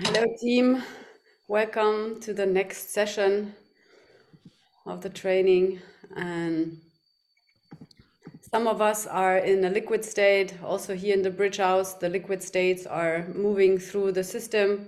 Hello, team. Welcome to the next session of the training. And some of us are in a liquid state. Also, here in the bridge house, the liquid states are moving through the system.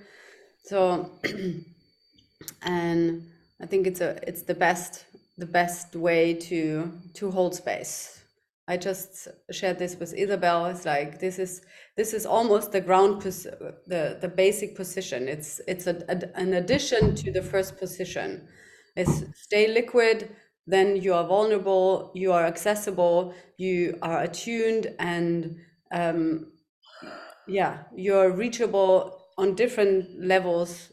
So, and I think it's a it's the best the best way to to hold space. I just shared this with Isabel. It's like this is this is almost the ground the the basic position. It's it's a, a, an addition to the first position. It's stay liquid, then you are vulnerable, you are accessible, you are attuned, and um, yeah, you're reachable on different levels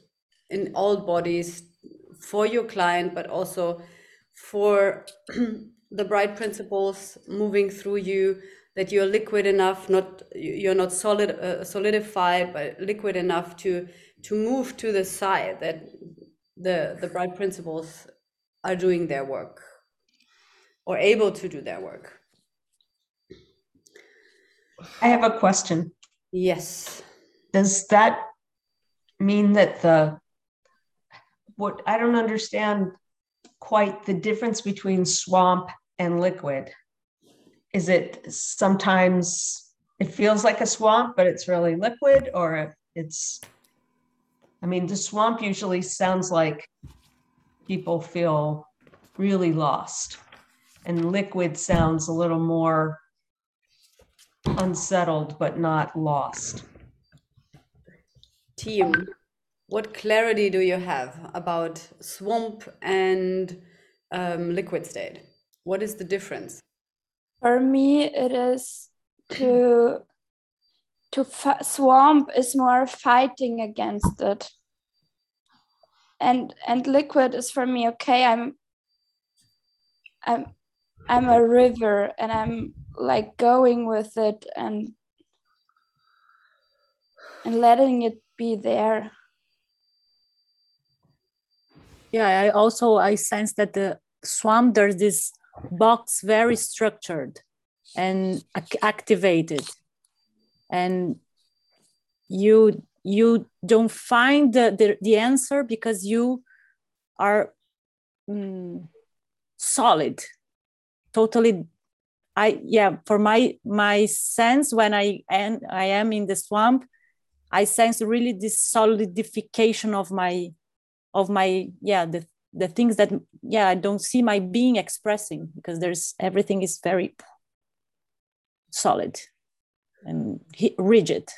in all bodies for your client, but also for the bright principles moving through you. That you're liquid enough, not you're not solid, uh, solidified, but liquid enough to to move to the side. That the the bright principles are doing their work or able to do their work. I have a question. Yes. Does that mean that the what I don't understand quite the difference between swamp and liquid? Is it sometimes it feels like a swamp, but it's really liquid, or it's I mean, the swamp usually sounds like people feel really lost, and liquid sounds a little more unsettled but not lost. Team, what clarity do you have about swamp and um, liquid state? What is the difference? For me, it is to to swamp is more fighting against it, and and liquid is for me okay. I'm I'm I'm a river, and I'm like going with it and and letting it be there yeah i also i sense that the swamp there's this box very structured and ac- activated. And you you don't find the, the, the answer because you are mm, solid totally i yeah for my my sense when i and i am in the swamp i sense really this solidification of my of my yeah the the things that yeah i don't see my being expressing because there's everything is very solid and rigid.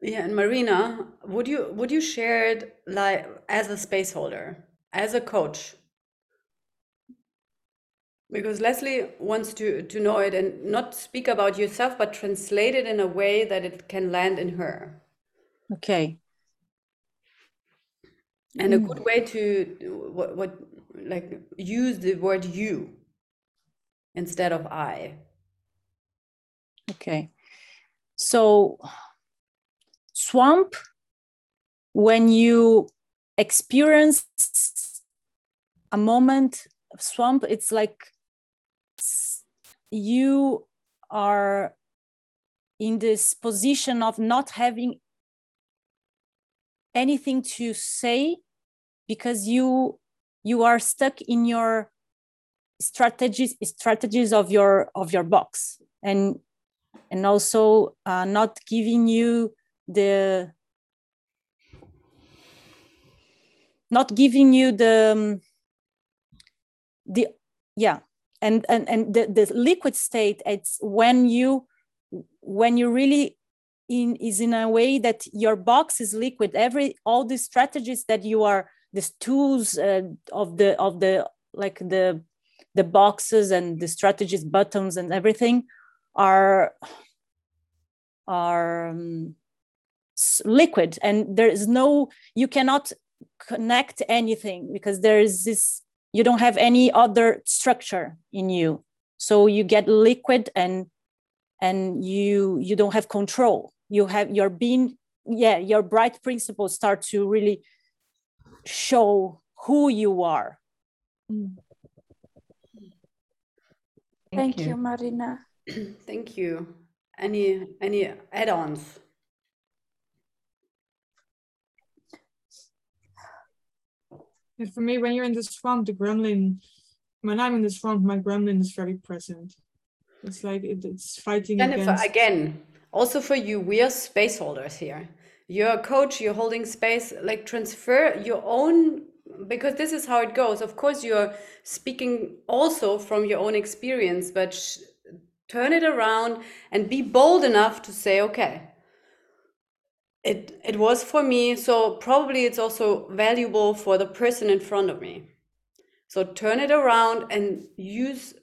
Yeah and marina would you would you share it like as a space holder as a coach? Because leslie wants to to know it and not speak about yourself but translate it in a way that it can land in her. Okay and a good mm. way to what, what like use the word you instead of i. Okay. So swamp when you experience a moment of swamp it's like you are in this position of not having anything to say because you you are stuck in your strategies strategies of your of your box. And and also uh, not giving you the not giving you the um, the yeah and and and the, the liquid state it's when you when you really in is in a way that your box is liquid. Every all the strategies that you are these tools uh, of the of the like the the boxes and the strategies buttons and everything are are um, liquid. And there is no you cannot connect anything because there is this you don't have any other structure in you. So you get liquid and and you you don't have control. You have your being yeah your bright principles start to really show who you are. Thank, Thank you. you. Marina. Thank you. Any any add-ons? And for me, when you're in the swamp, the gremlin, when I'm in the swamp, my gremlin is very present. It's like it, it's fighting. Jennifer, against... again, also for you, we are space holders here. You're a coach, you're holding space, like transfer your own, because this is how it goes. Of course, you're speaking also from your own experience, but turn it around and be bold enough to say, okay, it it was for me, so probably it's also valuable for the person in front of me. So turn it around and use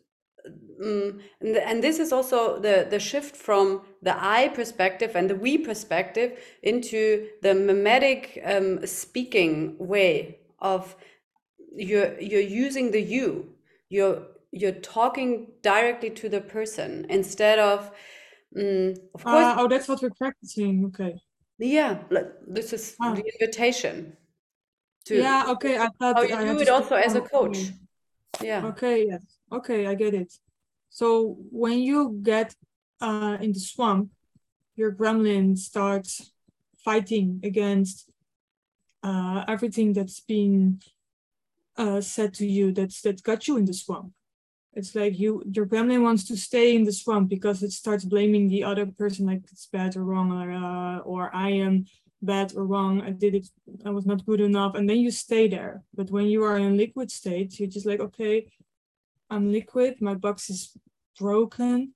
Mm, and, and this is also the, the shift from the I perspective and the we perspective into the memetic um, speaking way of you're you're using the you. You're you're talking directly to the person instead of mm, of course Ah, oh, that's what we're practicing. Okay. yeah this is Ah. the invitation to Yeah. Okay. I thought how you had do it also as a coach yeah Okay, yes. Okay, I get it. So when you get uh in the swamp, your gremlin starts fighting against uh everything that's been uh said to you that's that got you in the swamp. It's like you your gremlin wants to stay in the swamp because it starts blaming the other person like it's bad or wrong or uh, or I am bad or wrong. I did it, I was not good enough, and then you stay there. But when you are in liquid state, you're just like, okay, I'm liquid, my box is broken.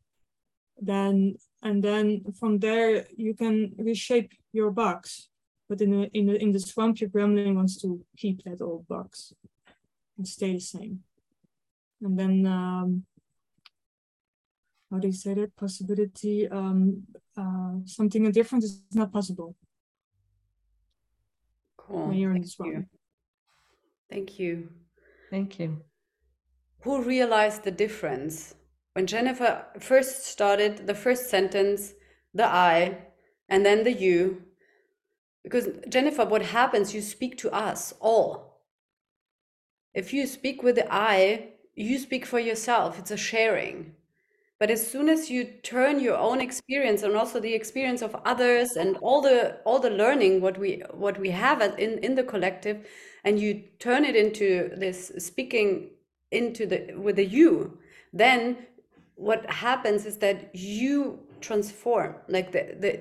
Then and then from there you can reshape your box. But in the in the in the swamp, your gremlin wants to keep that old box and stay the same. And then um how do you say that? Possibility, um uh something different is not possible cool when you're in the thank you thank you Thank you. Who realized the difference when Jennifer first started the first sentence, the I, and then the you. Because, Jennifer, what happens, you speak to us all. If you speak with the I, you speak for yourself, it's a sharing. But as soon as you turn your own experience and also the experience of others and all the all the learning what we what we have in in the collective, and you turn it into this speaking into the with the you, then what happens is that you transform. Like the the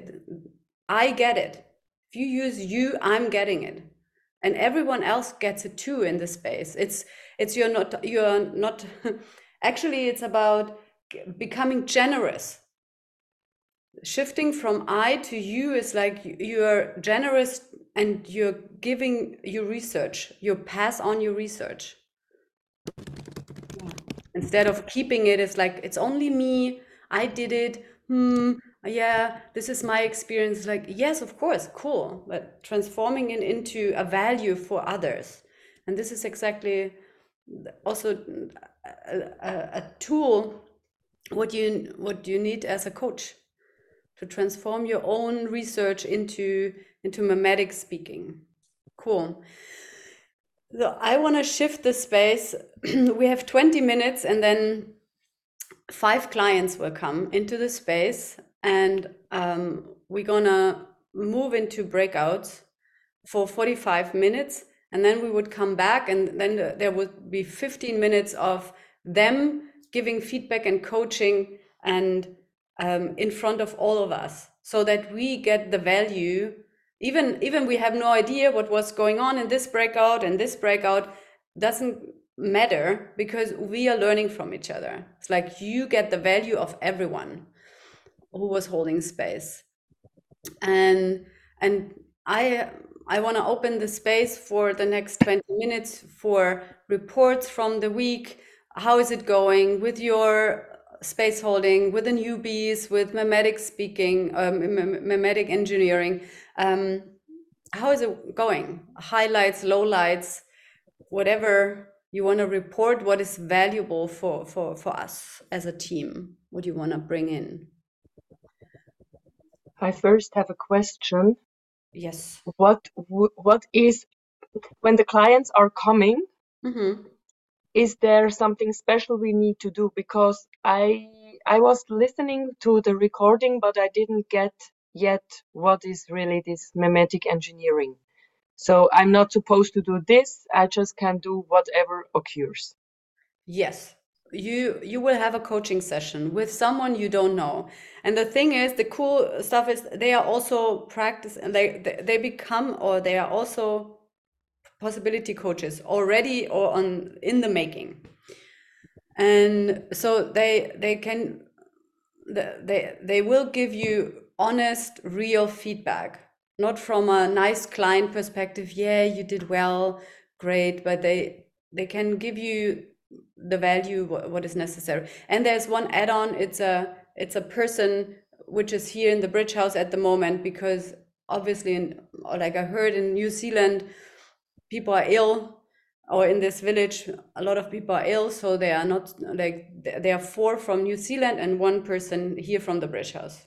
I get it. If you use you, I'm getting it and everyone else gets it too in the space it's it's you're not you're not actually it's about becoming generous shifting from i to you is like you're generous and you're giving your research you pass on your research instead of keeping it it's like it's only me. I did it. Hmm yeah this is my experience. Like yes of course cool but transforming it into a value for others. And this is exactly also a, a, a tool what you what you need as a coach to transform your own research into into memetic speaking. Cool so i want to shift the space. We have 20 minutes and then five clients will come into the space and um, we're gonna move into breakouts for 45 minutes and then we would come back and then there would be 15 minutes of them giving feedback and coaching and um, in front of all of us so that we get the value even even we have no idea what was going on in this breakout and this breakout doesn't matter because we are learning from each other. It's like you get the value of everyone who was holding space. And and i i want to open the space for the next 20 minutes for reports from the week. How is it going with your space holding with the newbies with memetic speaking um, memetic engineering um, how is it going highlights lowlights whatever you want to report what is valuable for for for us as a team what do you want to bring in I first have a question. yes What what is when the clients are coming? hmm Is there something special we need to do? Because I I was listening to the recording, but I didn't get yet what is really this memetic engineering. So I'm not supposed to do this. I just can do whatever occurs. Yes. You you will have a coaching session with someone you don't know. And the thing is, the cool stuff is they are also practice and they they become or they are also possibility coaches already or on in the making. And so they they can the- they they will give you honest real feedback. Not from a nice client perspective yeah you did well great but they they can give you the value what, is necessary. And there's one add-on it's a it's a person which is here in the bridge house at the moment because obviously in, like i heard in new zealand people are ill or in this village a lot of people are ill so they are not like th- there are four from new zealand and one person here from the bridge house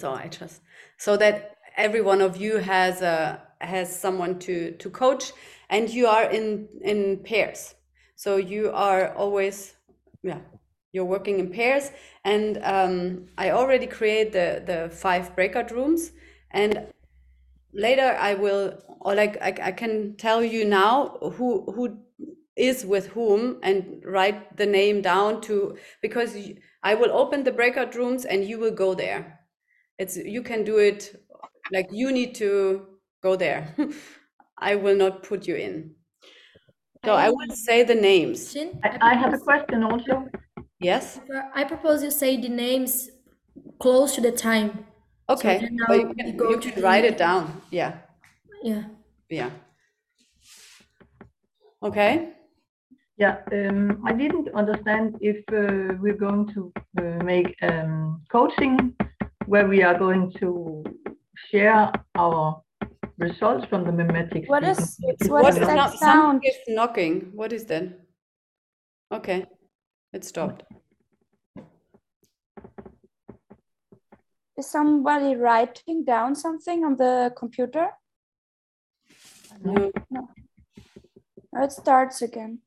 so i just so that every one of you has a has someone to to coach and you are in in pairs. So you are always yeah you're working in pairs. And um, i already create the the five breakout rooms. And later i will or like I, I can tell you now who who is with whom and write the name down to because i will open the breakout rooms and you will go there it's you can do it like you need to go there i will not put you in so i will say the names Question? I, I have a question also. yes I propose you say the names close to the time. okay then but you can, go you can write it down yeah Yeah. yeah okay Yeah, um, I didn't understand if uh, we're going to uh, make um, coaching where we are going to share our results from the memetics. What meeting. is- Is what What is is that not, sound? is knocking. What is that? Okay, it stopped. Is somebody writing down something on the computer? No. No, it starts again.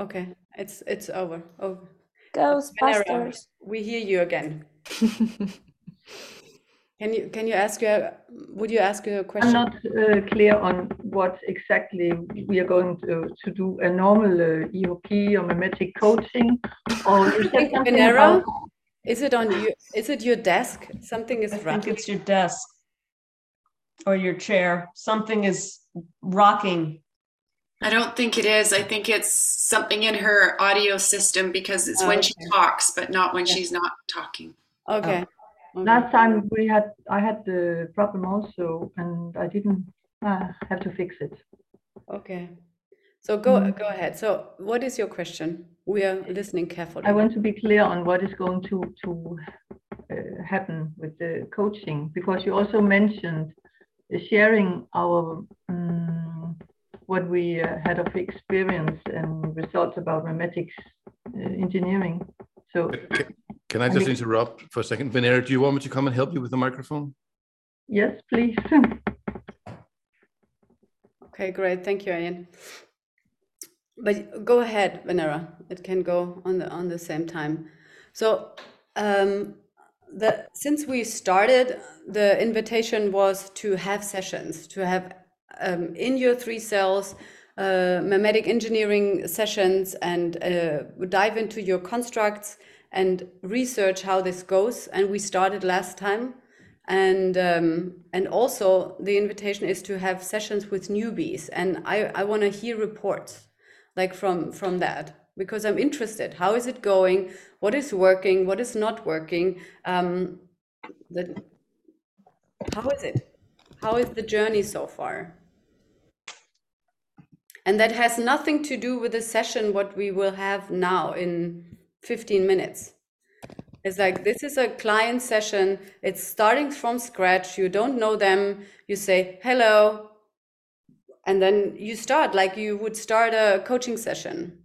Okay, it's it's over. Oh, Venera, Ghostbusters. We hear you again. Can you can you ask your would you ask your question? I'm not uh, clear on what exactly we are going to, to do, a normal uh, EOP or memetic coaching, or you said something Venera, about, is it on you? Is it your desk? Something is I think it's your desk or your chair. Something is rocking. I don't think it is. I think it's something in her audio system because it's Oh, when she okay. talks, but not when Yeah. she's not talking. Okay. okay. last time we had, I had the problem also, and I didn't uh, have to fix it. Okay. So go Mm. go ahead. So what is your question? We are listening carefully. I want to be clear on what is going to to uh, happen with the coaching because you also mentioned uh, sharing our um, what we uh, had of experience and results about memetics uh, engineering. So Ca- Can I And just we- interrupt for a second? Venera, do you want me to come and help you with the microphone? yes, please. Okay, great. Thank you, Ian. But go ahead, Venera. It can go on the on the same time. So, um, the since we started, the invitation was to have sessions, to have um, in your three cells, uh, memetic engineering sessions, and uh, dive into your constructs and research how this goes. And we started last time. And um, and also the invitation is to have sessions with newbies. And i i want to hear reports like from from that because i'm interested. How is it going? What is working? What is not working? Um the, how is it? How is the journey so far and that has nothing to do with the session what we will have now in 15 minutes it's like this is a client session. It's starting from scratch. You don't know them. You say hello, and then you start like you would start a coaching session.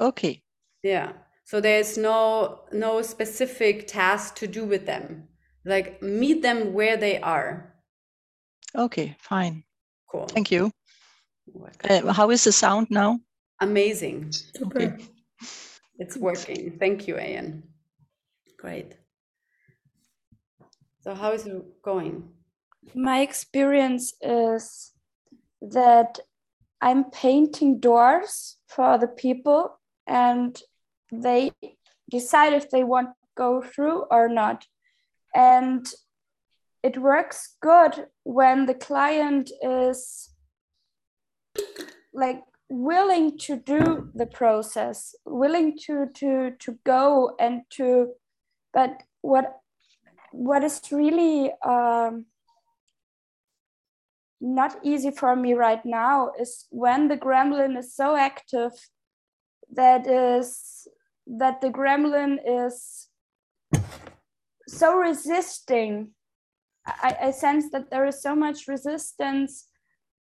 Okay, Yeah. So there's no no specific task to do with them. Like meet them where they are. okay, fine. Cool. Thank you. Uh, how is the sound now? Amazing. Super. It's working. Thank you, Ian. Great. So how is it going? my experience is that I'm painting doors for the people and they decide if they want to go through or not. And it works good when the client is like willing to do the process, willing to to to go and to but what what is really um, not easy for me right now is when the gremlin is so active that is that the gremlin is so resisting. I, I sense that there is so much resistance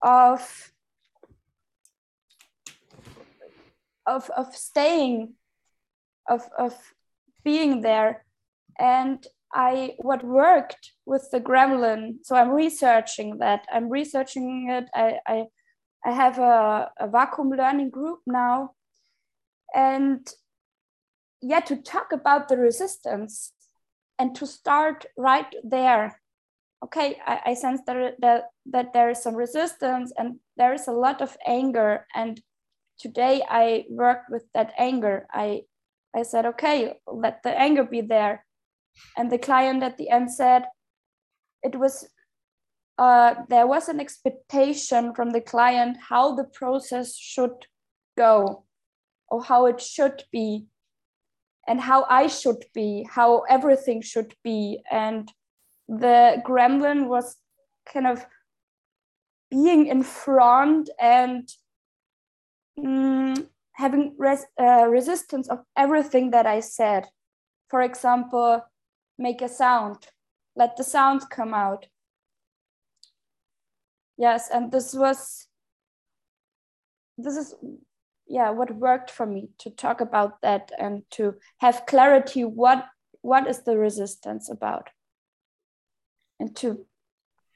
of of of staying of of being there and I what worked with the gremlin. So I'm researching that. I'm researching it. I I, I have a, a vacuum learning group now, and yeah, to talk about the resistance and to start right there. Okay, I, I sense that, that that there is some resistance and there is a lot of anger. And today I worked with that anger. I I said, okay, let the anger be there and the client at the end said it was uh, there was an expectation from the client how the process should go or how it should be and how I should be, how everything should be. And the gremlin was kind of being in front and mm, having res- uh, resistance of everything that I said. For example, make a sound. Let the sound come out. Yes and this was this is yeah what worked for me to talk about that and to have clarity what what is the resistance about. And to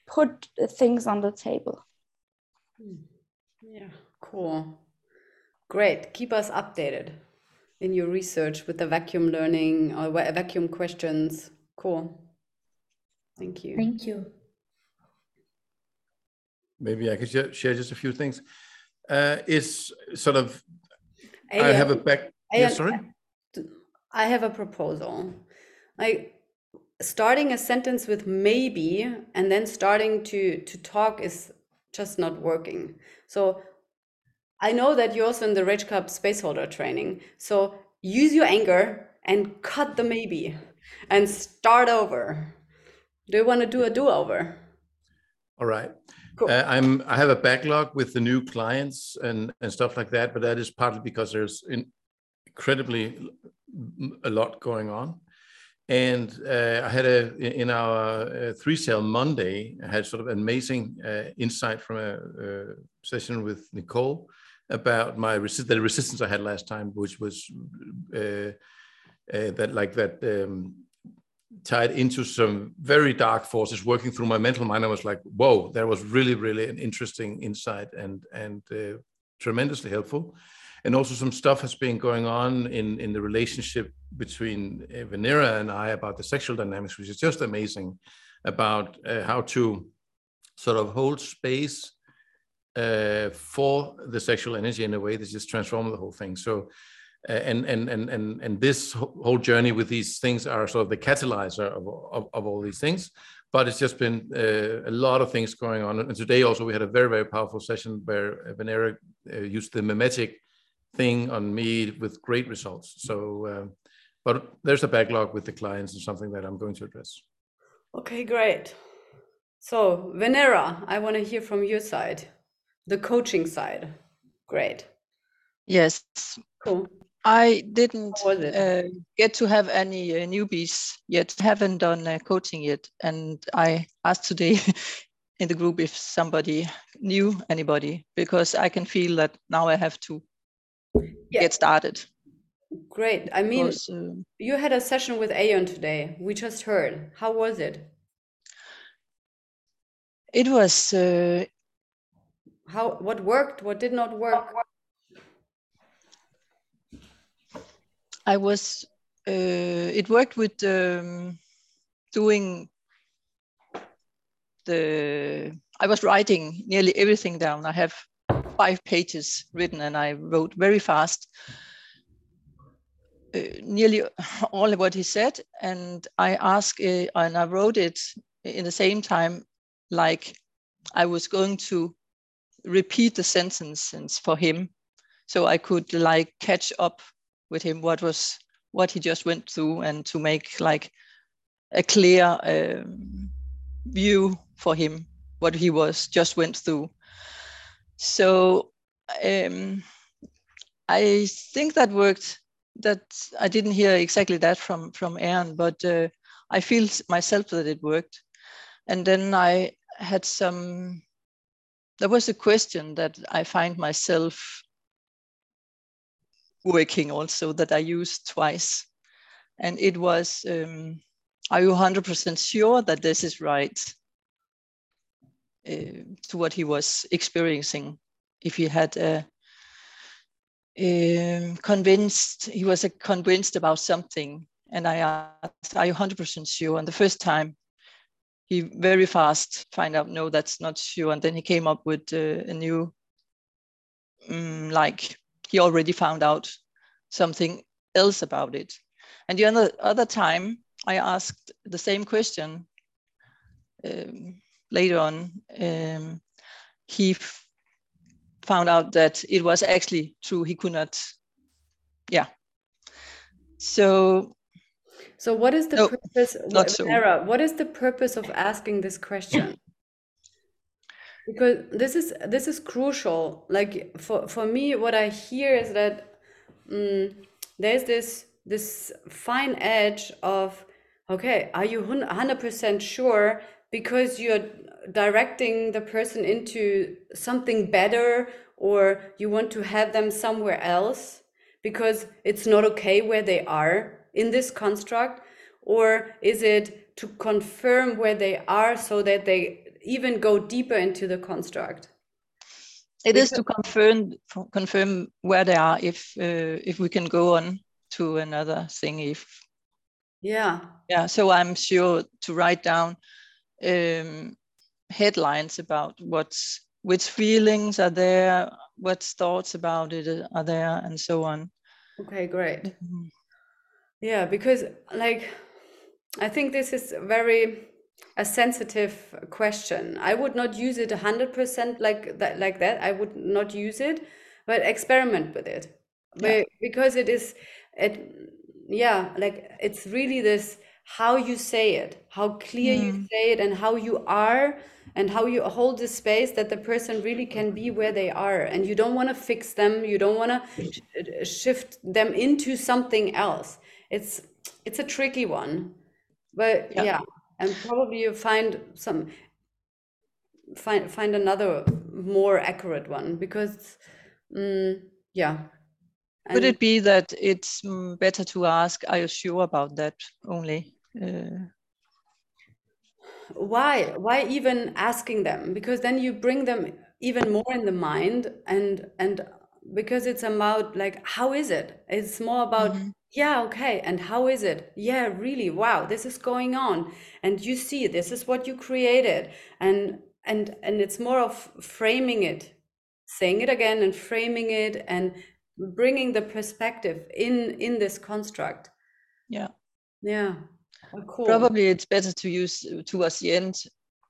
put things on the table. Yeah cool great keep us updated in your research with the vacuum learning or vacuum questions. Cool. Thank you. Thank you. Maybe I could share just a few things. Uh, it's sort of, I, I have a back. I, yeah, sorry. I have a proposal. Like starting a sentence with maybe and then starting to to talk is just not working. So I know that you're also in the Rage Club Spaceholder training. So use your anger and cut the maybe and start over. Do you want to do a do over? All right. Cool. Uh, I'm I have a backlog with the new clients and and stuff like that, but that is partly because there's in, incredibly a lot going on. And uh, I had a in our uh, three cell Monday, I had sort of amazing uh, insight from a, a, session with Nicole about my resist the resistance I had last time, which was uh, uh, that like that um, tied into some very dark forces working through my mental mind. I was like, whoa, that was really really an interesting insight and and uh, tremendously helpful. And also some stuff has been going on in in the relationship between uh, Venera and I about the sexual dynamics, which is just amazing about uh, how to sort of hold space uh, for the sexual energy in a way that just transforms the whole thing. So, uh, and and and and and this whole journey with these things are sort of the catalyzer of of, of all these things. But it's just been uh, a lot of things going on. And today also we had a very very powerful session where Venera uh, used the memetic thing on me with great results. So, uh, but there's a backlog with the clients and something that I'm going to address. Okay, great. So, Venera, I want to hear from your side the coaching side. Great. Yes. Cool. I didn't uh, get to have any uh, newbies yet, haven't done uh, coaching yet. And I asked today in the group if somebody knew anybody, because I can feel that now I have to yeah. get started. Great. I mean, because, uh, you had a session with Aeon today. We just heard. How was it? It was uh, how what worked what did not work i was uh, it worked with um, doing the I was writing nearly everything down. I have five pages written, and I wrote very fast. Uh, nearly all of what he said, and I asked, uh, and I wrote it in the same time, like I was going to repeat the sentences for him, so I could like catch up with him what was what he just went through, and to make like a clear um, view for him what he was just went through. So um, I think that worked. That I didn't hear exactly that from from Aaron, but uh, I feel myself that it worked. And then I had some. There was a question that I find myself working also that I used twice, and it was. Um, are you 100% sure that this is right uh, to what he was experiencing? If he had a, um, convinced, he was uh, convinced about something, and I asked, "Are you 100% sure?" And the first time, he very fast find out, "No, that's not sure." And then he came up with uh, a new, um, like he already found out something else about it. And the other time, I asked the same question um, later on. Um, he found out that it was actually true. He could not, yeah. So. So what is the no, purpose, not so. what is the purpose of asking this question? because this is this is crucial. Like for for me, what I hear is that um, there's this this fine edge of okay, are you 100% sure because you're directing the person into something better or you want to have them somewhere else because it's not okay where they are in this construct? Or is it to confirm where they are so that they even go deeper into the construct? It because is to confirm confirm where they are if uh, if we can go on to another thing if yeah. Yeah. So I'm sure to write down um, headlines about what's which feelings are there, what thoughts about it are there, and so on. Okay, great. Mm-hmm. Yeah, because like I think this is very a sensitive question. I would not use it hundred percent like that. Like that, I would not use it, but experiment with it, yeah. because it is it yeah like it's really this how you say it how clear mm. you say it and how you are and how you hold the space that the person really can be where they are and you don't want to fix them you don't want to sh shift them into something else it's it's a tricky one but yeah, yeah. and probably you find some find find another more accurate one because mm, yeah could it be that it's better to ask, are you sure about that only? Uh, why? Why even asking them? Because then you bring them even more in the mind and and because it's about like how is it? It's more about mm-hmm. yeah, okay, and how is it? Yeah, really, wow, this is going on. And you see this is what you created. And and and it's more of framing it saying it again and framing it and bringing the perspective in in this construct yeah yeah oh, cool. probably it's better to use towards the end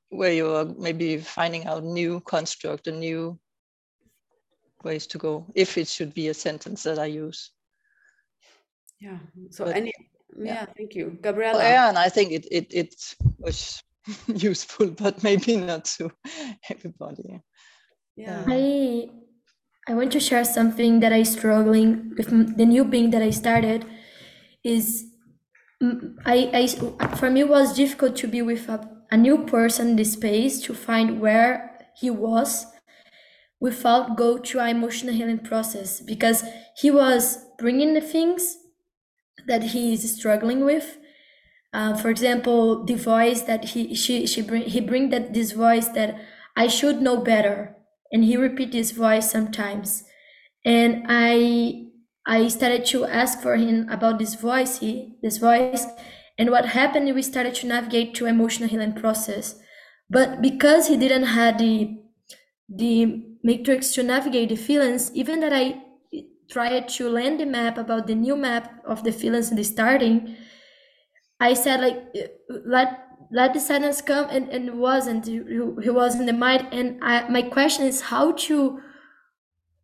where you're maybe finding out new construct a new ways to go if it should be a sentence that i use. Yeah so but, any yeah, yeah, thank you. Gabriella well, yeah and i think it it, it was useful but maybe not to everybody. Yeah. I I want to share something that I struggling with the new being that I started is mm, I, I for me it was difficult to be with a, a new person in the space to find where he was without go through an emotional healing process because he was bringing the things that he is struggling with. Uh, for example the voice that he she she bring he bring that this voice that i should know better. And he repeat this voice sometimes. And i i started to ask for him about this voice he this voice. And what happened we started to navigate to emotional healing process. But because he didn't have the the matrix to navigate the feelings, even that I tried to land the map about the new map of the feelings in the starting, I said like let let the sadness come and, and it wasn't he, he was in the mind and I, my question is how to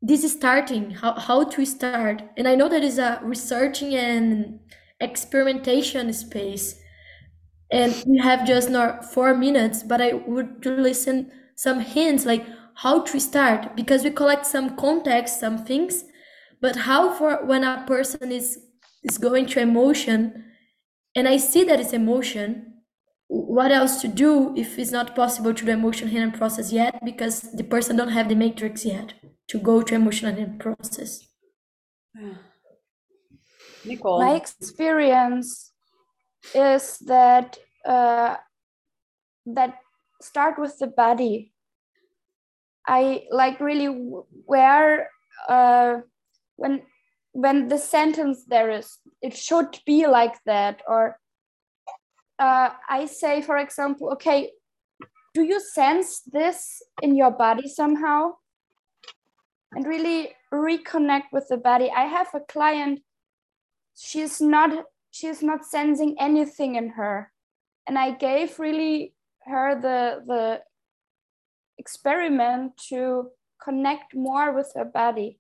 this is starting how, how to start? And i know that is a researching and experimentation space and we have just not four minutes but i would listen some hints like how to start because we collect some context some things but how for when a person is is going to emotion and i see that it's emotion what else to do if it's not possible to do emotion healing process yet because the person don't have the matrix yet to go to emotional healing process Nicole. My experience is that uh, that start with the body. I like really where uh, when when the sentence there is it should be like that or uh, I say for example okay do you sense this in your body somehow? And really reconnect with the body. I have a client she's not she's not sensing anything in her. And i gave really her the the experiment to connect more with her body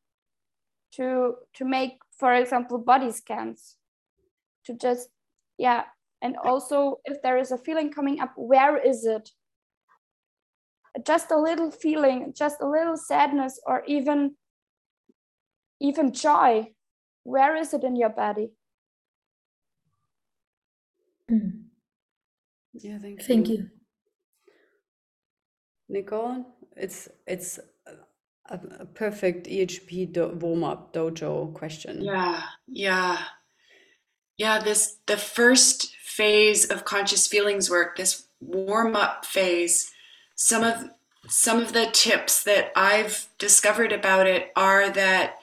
to to make for example body scans to just yeah. And also if there is a feeling coming up where is it? Just a little feeling just a little sadness or even even joy. Where is it in your body? Hmm. Yeah, thank you. thank you Nicole, it's it's a, a perfect EHP do, warm up dojo question. Yeah, yeah. Yeah, this the first phase of conscious feelings work, this warm up phase, some of some of the tips that I've discovered about it are that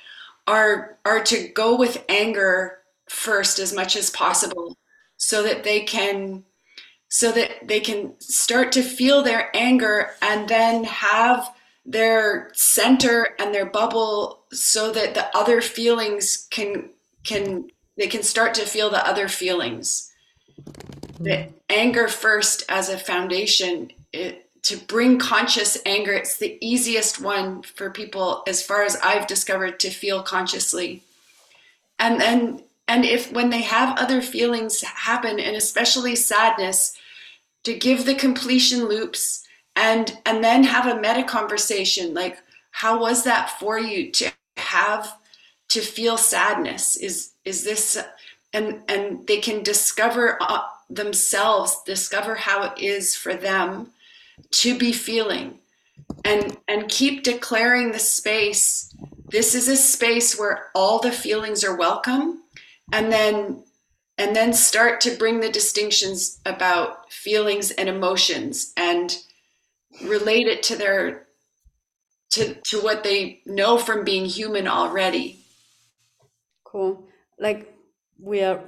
are are to go with anger first as much as possible so that they can so that they can start to feel their anger and then have their center and their bubble so that the other feelings can can they can start to feel the other feelings. The hmm. anger first as a foundation it, to bring conscious anger it's the easiest one for people as far as i've discovered to feel consciously. And then and if when they have other feelings happen and especially sadness to give the completion loops and and then have a meta conversation like how was that for you to have to feel sadness? Is is this and and they can discover uh, themselves discover how it is for them to be feeling. And and keep declaring the space this is a space where all the feelings are welcome. And then and then start to bring the distinctions about feelings and emotions and relate it to their to to what they know from being human already Cool. Like we are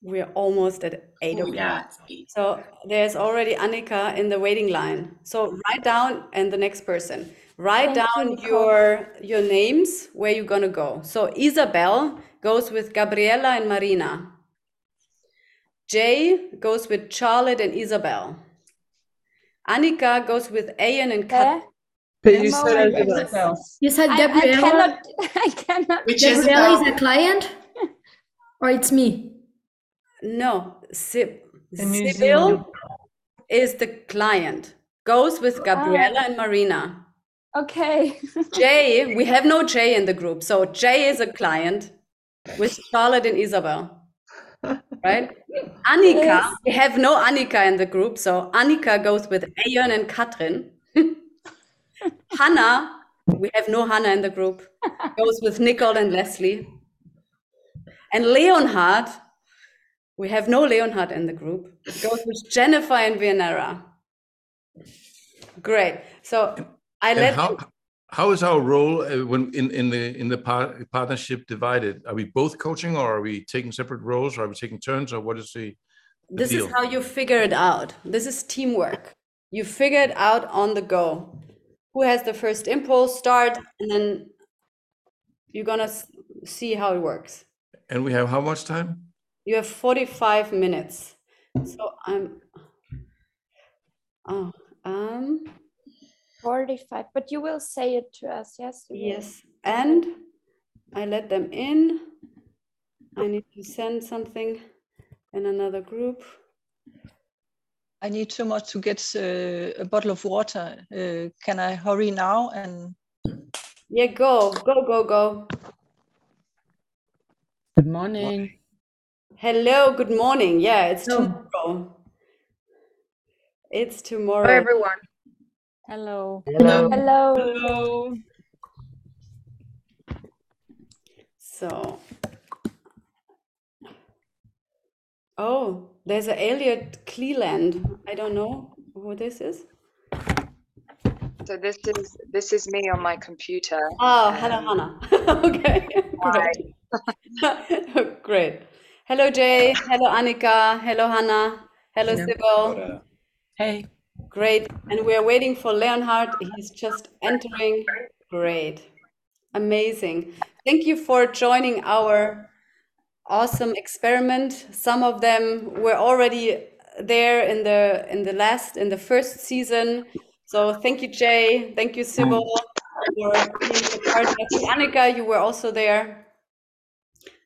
we are almost at eight oh, o'clock. yeah. So there's already Annika in the waiting line. So write down and the next person. Write Thank down Nicole. your your names where you're gonna go. So Isabel goes with Gabriela and Marina. Jay goes with Charlotte and Isabel. Annika goes with Ayan and Kat. Okay. But you said Isabel. you said I, I gabriela cannot i cannot which gabriela is is a client or it's me No, Sib- The New Sibyl Zealand. is the client. Goes with ah. Gabriela and Marina. okay Jay, we have no Jay in the group. So Jay is a client with Charlotte and Isabel. Right? Annika, Yes. we have no Annika in the group. So Annika goes with Ayon and Katrin. Hannah, we have no Hannah in the group. Goes with Nicole and Leslie. And Leonhard, we have no Leonhard in the group. Goes with Jennifer and Venera. Great. So I And let how, how is our role uh, when in, in the in the par- partnership divided? Are we both coaching, or are we taking separate roles, or are we taking turns, or what is the, the this deal? is how you figure it out. This is teamwork. You figure it out on the go. Who has the first impulse? Start, and then you're gonna see how it works. And we have how much time? You have 45 minutes. So I'm. Oh, um. 45, but you will say it to us, yes? Yes, and I let them in. I need to send something in another group. I need so much to get uh, a bottle of water. Uh, can I hurry now? And yeah, go, go, go, go. Good morning. Hello, good morning. Yeah, it's Hello. tomorrow. It's tomorrow. Hello, everyone. Hello. Hello. Hello. Hello. So, oh, there's an Elliot Cleland. I don't know who this is. So this is this is me on my computer. Oh, hello, um, Hannah. okay. Great. Great. Hello, Jay. Hello, Annika. Hello, Hannah. Hello, Sybil. Hey. Great. And we're waiting for Leonhard. He's just entering. Great. Amazing. Thank you for joining our awesome experiment. Some of them were already there in the in the last in the first season. So thank you, Jay. Thank you, Sybil, for being a part of Annika. You were also there.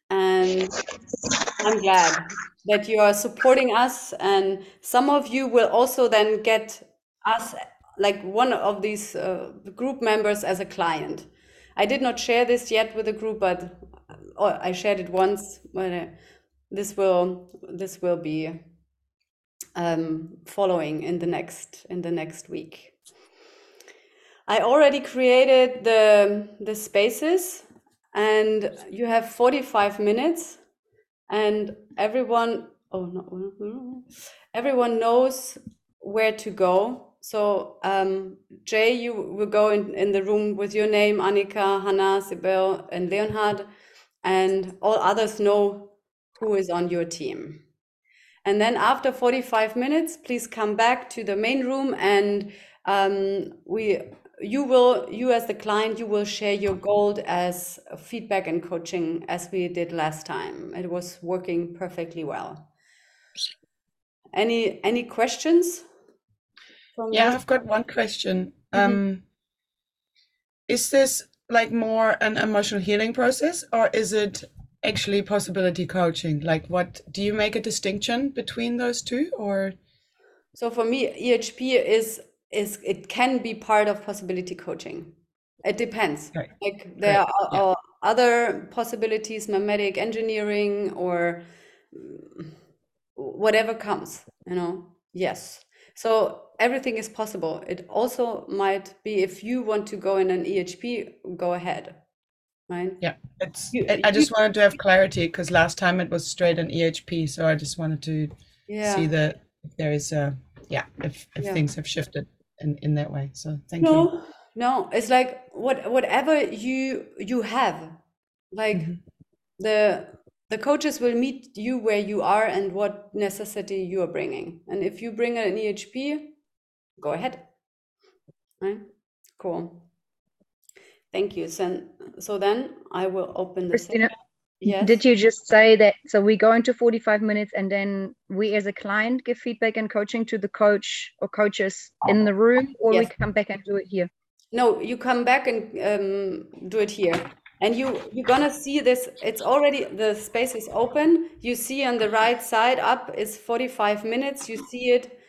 And I'm glad that you are supporting us. And some of you will also then get us, like one of these uh, group members, as a client. I did not share this yet with the group, but oh, I shared it once. But uh, this will this will be um, following in the next in the next week. I already created the the spaces and you have 45 minutes and everyone oh no everyone knows where to go. So um, jay you will go in, in the room with your name annika hannah Sybil, and leonhard and all others know who is on your team. And then after 45 minutes please come back to the main room and um, we you will you as the client you will share your gold as feedback and coaching as we did last time. It was working perfectly well. Any any questions yeah i've got one question. Mm -hmm. um is this like more an emotional healing process or is it actually possibility coaching? Like what do you make a distinction between those two or? So for me ehp is is it can be part of possibility coaching it depends right. like there right. are, yeah. other possibilities memetic engineering or mm, whatever comes you know yes so everything is possible it also might be if you want to go in an ehp go ahead right yeah it's you, i just you, wanted to have clarity because last time it was straight an ehp so i just wanted to yeah. see that there is a yeah if, if yeah. things have shifted in in that way. So thank no, you. No No, it's like what whatever you you have like mm-hmm. the the coaches will meet you where you are and what necessity you are bringing. And if you bring an ehp go ahead. Right? Cool. Thank you. So, so then i will open the Christina, Yes. Did you just say that? So we go into 45 minutes and then we as a client give feedback and coaching to the coach or coaches in the room, or yes. we come back and do it here? No, you come back and um, do it here. And you, you're gonna see this, it's already, the space is open. You see on the right side up is 45 minutes. You see it,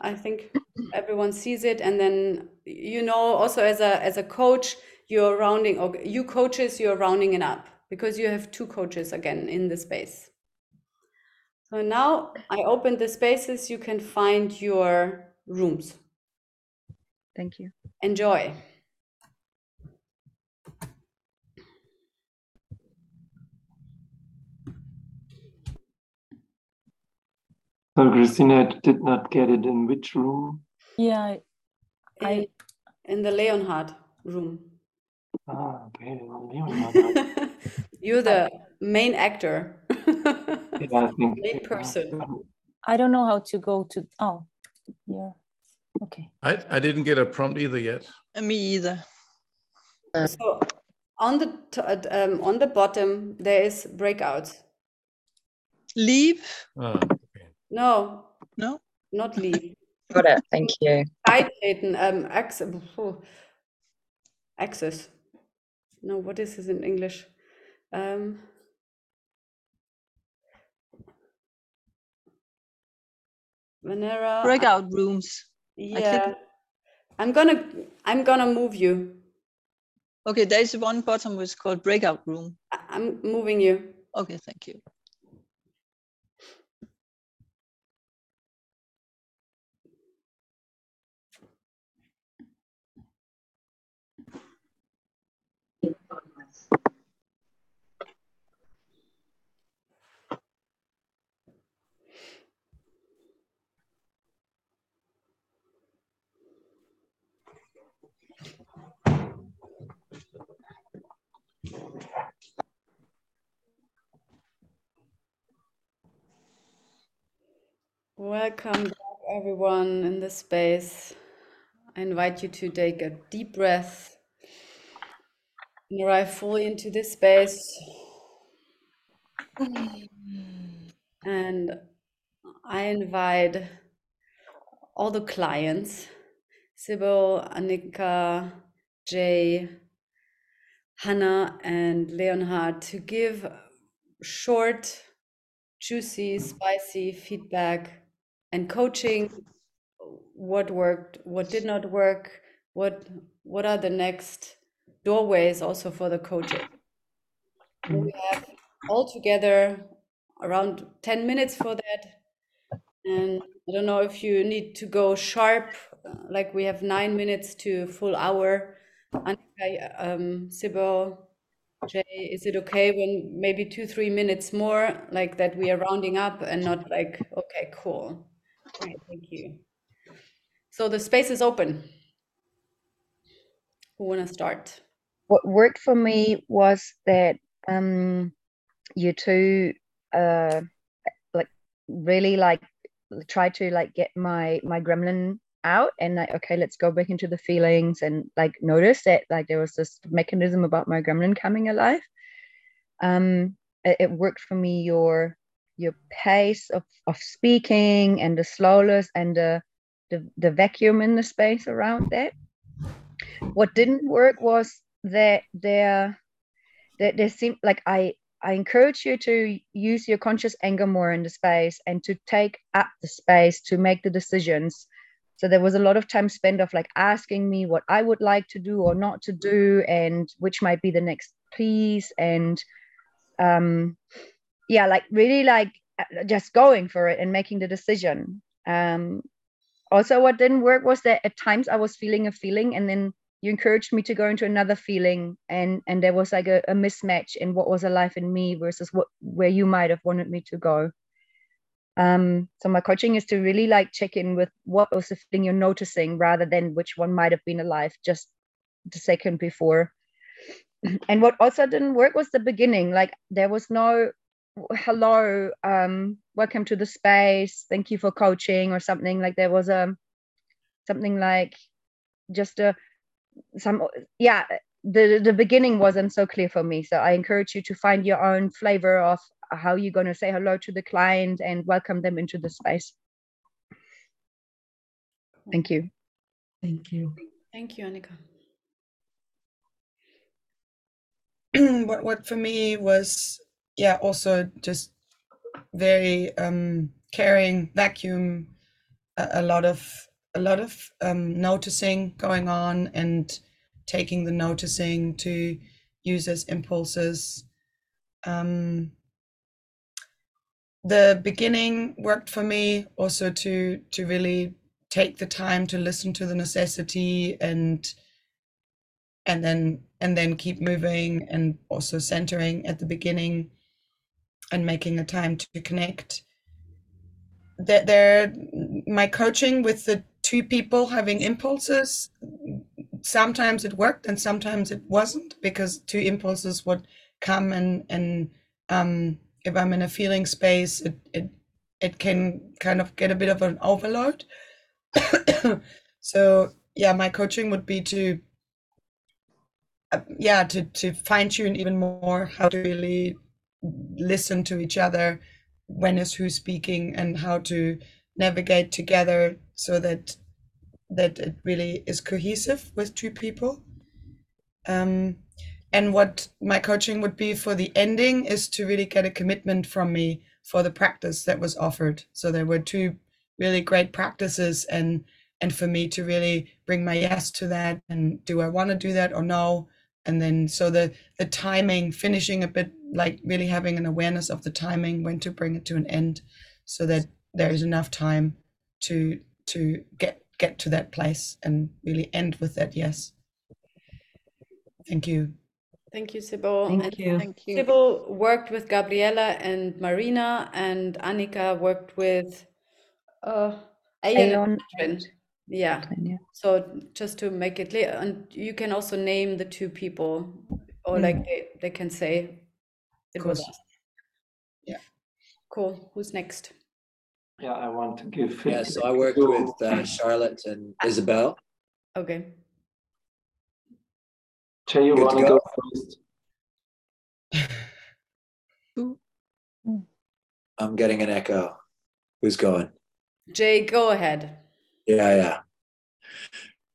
I think everyone sees it. And then, you know, also as a, as a coach, you're rounding, or you coaches, you're rounding it up because you have two coaches again in the space. So now I open the spaces, you can find your rooms. Thank you. Enjoy. So Christina did not get it in which room? Yeah, I, I in the Leonhard room. Ah, okay. You're the main actor. yeah, I think. Main person. I don't know how to go to. Oh, yeah. Okay. I, I didn't get a prompt either yet. Me either. So on the t- uh, um, on the bottom there is breakout. Leave. Oh, No, No. not leave. Got it. Thank you. Beitreten, um, access, access. No, what is this in English? Um, Venera. Breakout rooms. Yeah, I'm gonna, I'm gonna move you. Okay, there's one bottom which is called breakout room. I- I'm moving you. Okay, thank you. Welcome back, everyone, in this space. I invite you to take a deep breath and arrive fully into this space. And I invite all the clients, Sybil, Annika, Jay, Hannah, and Leonhard, to give short, juicy, spicy feedback and coaching what worked what did not work what what are the next doorways also for the coaching we have all together around 10 minutes for that. And i don't know if you need to go sharp uh, like we have nine minutes to full hour. Annika, um, Sybil, Jay, is it okay when maybe two, three minutes more, like that we are rounding up and not like, okay, cool. All right, thank you. So the space is open. Who wanna start? What worked for me was that um, you two uh, like really like try to like get my my gremlin out and like okay let's go back into the feelings and like notice that like there was this mechanism about my gremlin coming alive um it, it worked for me your your pace of, of speaking and the slowness and the, the the vacuum in the space around that. What didn't work was that there that there seemed like i i encourage you to use your conscious anger more in the space and to take up the space to make the decisions. So there was a lot of time spent of like asking me what i would like to do or not to do and which might be the next piece and um yeah like really like uh, just going for it and making the decision um also what didn't work was that at times i was feeling a feeling and then you encouraged me to go into another feeling and and there was like a, a mismatch in what was alive in me versus what where you might have wanted me to go um, so my coaching is to really like check in with what was the thing you're noticing rather than which one might have been alive just the second before. And what also didn't work was the beginning. Like there was no hello, um, welcome to the space, thank you for coaching or something. Like there was a something like just a some yeah the the beginning wasn't so clear for me so i encourage you to find your own flavor of how you're going to say hello to the client and welcome them into the space thank you thank you Thank you, Annika. what what for me was yeah also just very um caring vacuum a, a lot of a lot of um noticing going on and taking the noticing to use as impulses. Um the beginning worked for me also to to really take the time to listen to the necessity and and then and then keep moving and also centering at the beginning and making a time to connect. That there my coaching with the two people having impulses sometimes it worked and sometimes it wasn't because two impulses would come and and um if i'm in a feeling space it it it can kind of get a bit of an overload. So yeah, my coaching would be to uh, yeah to to fine tune even more how to really listen to each other when is who speaking and how to navigate together so that that it really is cohesive with two people. Um, and what my coaching would be for the ending is to really get a commitment from me for the practice that was offered. So there were two really great practices and and for me to really bring my yes to that and do i want to do that or no and then so the the timing finishing a bit like really having an awareness of the timing when to bring it to an end so that there is enough time to to get get to that place and really end with that yes thank you Thank you, Sybil. Thank and you. Thank you. Sybil worked with Gabriella and Marina, and Annika worked with uh, Ayan Ayon and Katrin. and Yeah. Katrin, yeah. So just to make it clear, and you can also name the two people, or like they, they can say it was course. us. Yeah. Cool. Who's next? Yeah, I want to give Yeah, so I worked to- with uh, Charlotte and Isabel. Okay. Jay, you want to go? go first? I'm getting an echo. Who's going? Jay, go ahead. Yeah,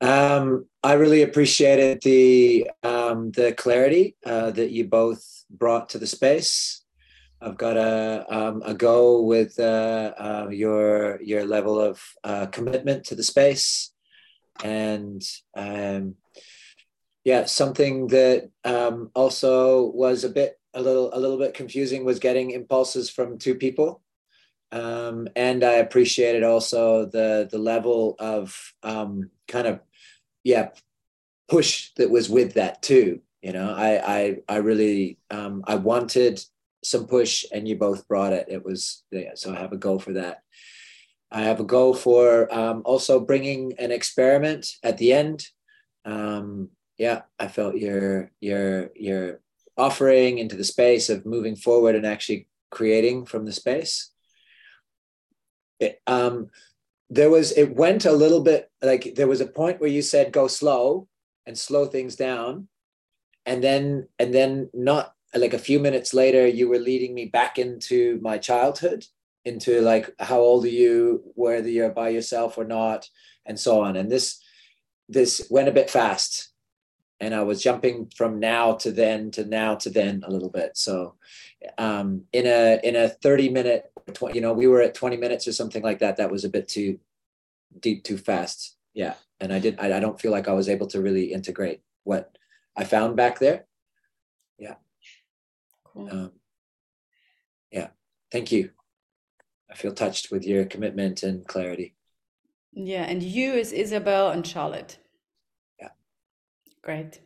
yeah. Um, I really appreciated the um, the clarity uh, that you both brought to the space. I've got a um, a go with uh, uh, your your level of uh, commitment to the space, and um, yeah, something that um, also was a bit a little a little bit confusing was getting impulses from two people um, and I appreciated also the the level of um, kind of yeah push that was with that too. You know, I I I really um, I wanted some push, and you both brought it. It was yeah, so I have a go for that. I have a go for um, also bringing an experiment at the end. Um, yeah, I felt your your your offering into the space of moving forward and actually creating from the space it, um, there was it went a little bit like there was a point where you said go slow and slow things down. And then and then not like a few minutes later you were leading me back into my childhood into like how old are you whether you're by yourself or not and so on. And this this went a bit fast. And i was jumping from now to then to now to then a little bit. So um in a in a 30 minute 20, you know we were at 20 minutes or something like that that was a bit too deep too fast yeah and i did i, I don't feel like i was able to really integrate what i found back there yeah Cool. um, yeah thank you i feel touched with your commitment and clarity Yeah, and you is Isabel and Charlotte. Yeah. Great.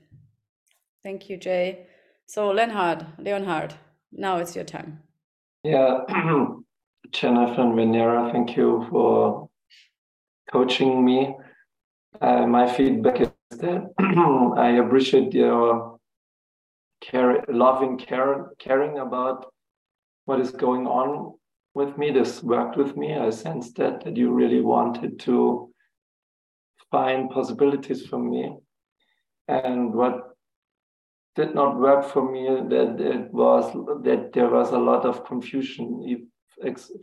Thank you, Jay. So Leonhard, Leonhard, now it's your time. Yeah, Jennifer and Venera, thank you for coaching me. Uh, my feedback is that I appreciate your care, loving care, caring about what is going on with me. This worked with me. I sensed that that you really wanted to find possibilities for me, and what did not work for me that it was that there was a lot of confusion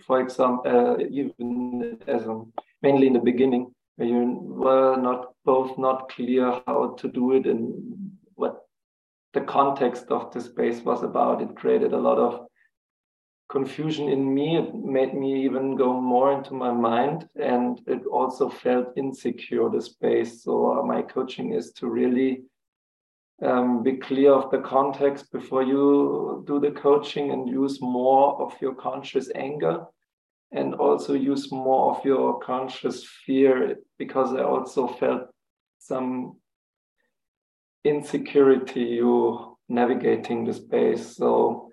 for example uh, even as a, mainly in the beginning where you were not both not clear how to do it and what the context of the space was about it created a lot of confusion in me. It made me even go more into my mind and it also felt insecure the space. So my coaching is to really um, be clear of the context before you do the coaching and use more of your conscious anger and also use more of your conscious fear because I also felt some insecurity you navigating the space. So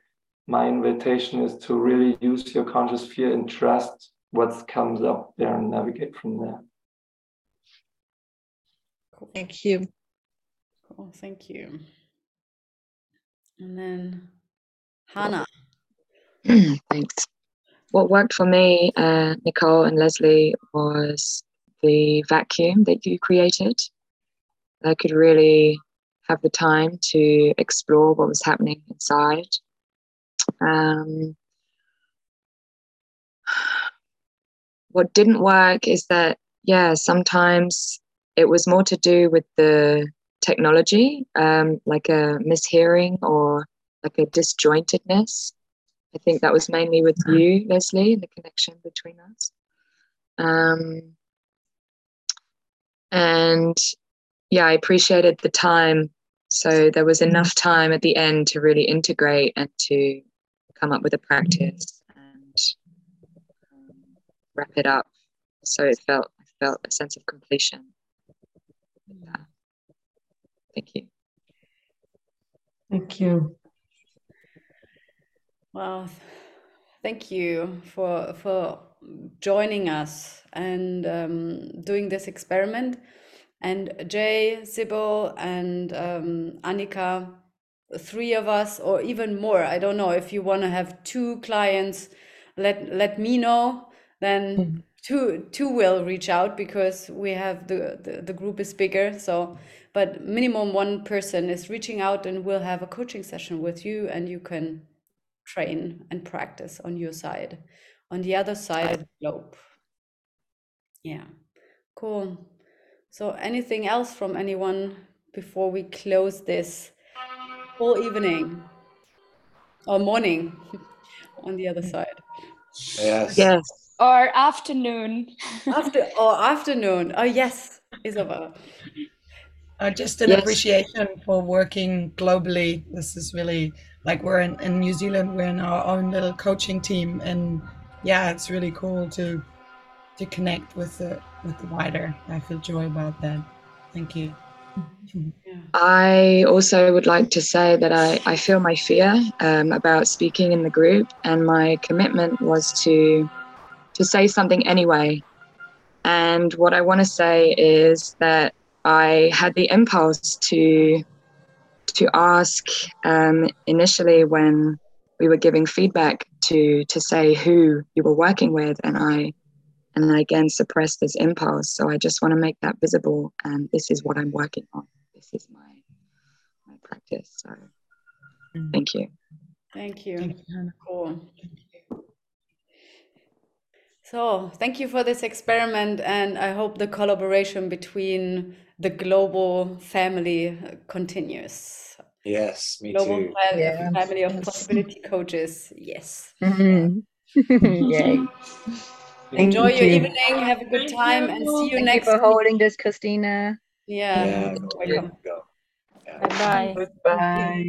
my invitation is to really use your conscious fear and trust what comes up there and navigate from there. Thank you. Cool, thank you. And then Hannah. Thanks. What worked for me, uh, Nicole and Leslie, was the vacuum that you created. I could really have the time to explore what was happening inside. Um, what didn't work is that, yeah, sometimes it was more to do with the technology, um, like a mishearing or like a disjointedness. I think that was mainly with you, Leslie, the connection between us. Um, and yeah, I appreciated the time. So there was enough time at the end to really integrate and to come up with a practice and um, wrap it up. So it felt I felt a sense of completion. Thank you. Thank you. Well, thank you for for joining us and um, doing this experiment. And Jay, Sybil, and um, Annika, three of us, or even more. I don't know if you want to have two clients. Let let me know. Then two two will reach out because we have the, the the group is bigger. So, but minimum one person is reaching out, and we'll have a coaching session with you, and you can train and practice on your side, on the other side of the globe. Yeah, cool. So, anything else from anyone before we close this whole evening or morning on the other side? Yes. Yes. Or afternoon. After or afternoon. Oh yes, Isabel. Uh, just an Yes. appreciation for working globally. This is really like we're in, in New Zealand. We're in our own little coaching team, and yeah, it's really cool to to connect with the with the wider. I feel joy about that. Thank you. I also would like to say that I, I feel my fear um, about speaking in the group, and my commitment was to to say something anyway. And what I want to say is that I had the impulse to to ask um, initially when we were giving feedback to to say who you were working with, and I and I again suppressed this impulse. So I just want to make that visible, and this is what I'm working on. This is my my practice. So thank you. Thank you. Cool. So, thank you for this experiment, and I hope the collaboration between the global family continues. Yes, me global too. fa- Yes. family of possibility coaches. Yes. Mhm. Yay. Enjoy Thank your you. evening. Have a good time, and see you Thank next you for week. holding this, Christina. Yeah. Yeah, welcome. go. Bye bye. Goodbye.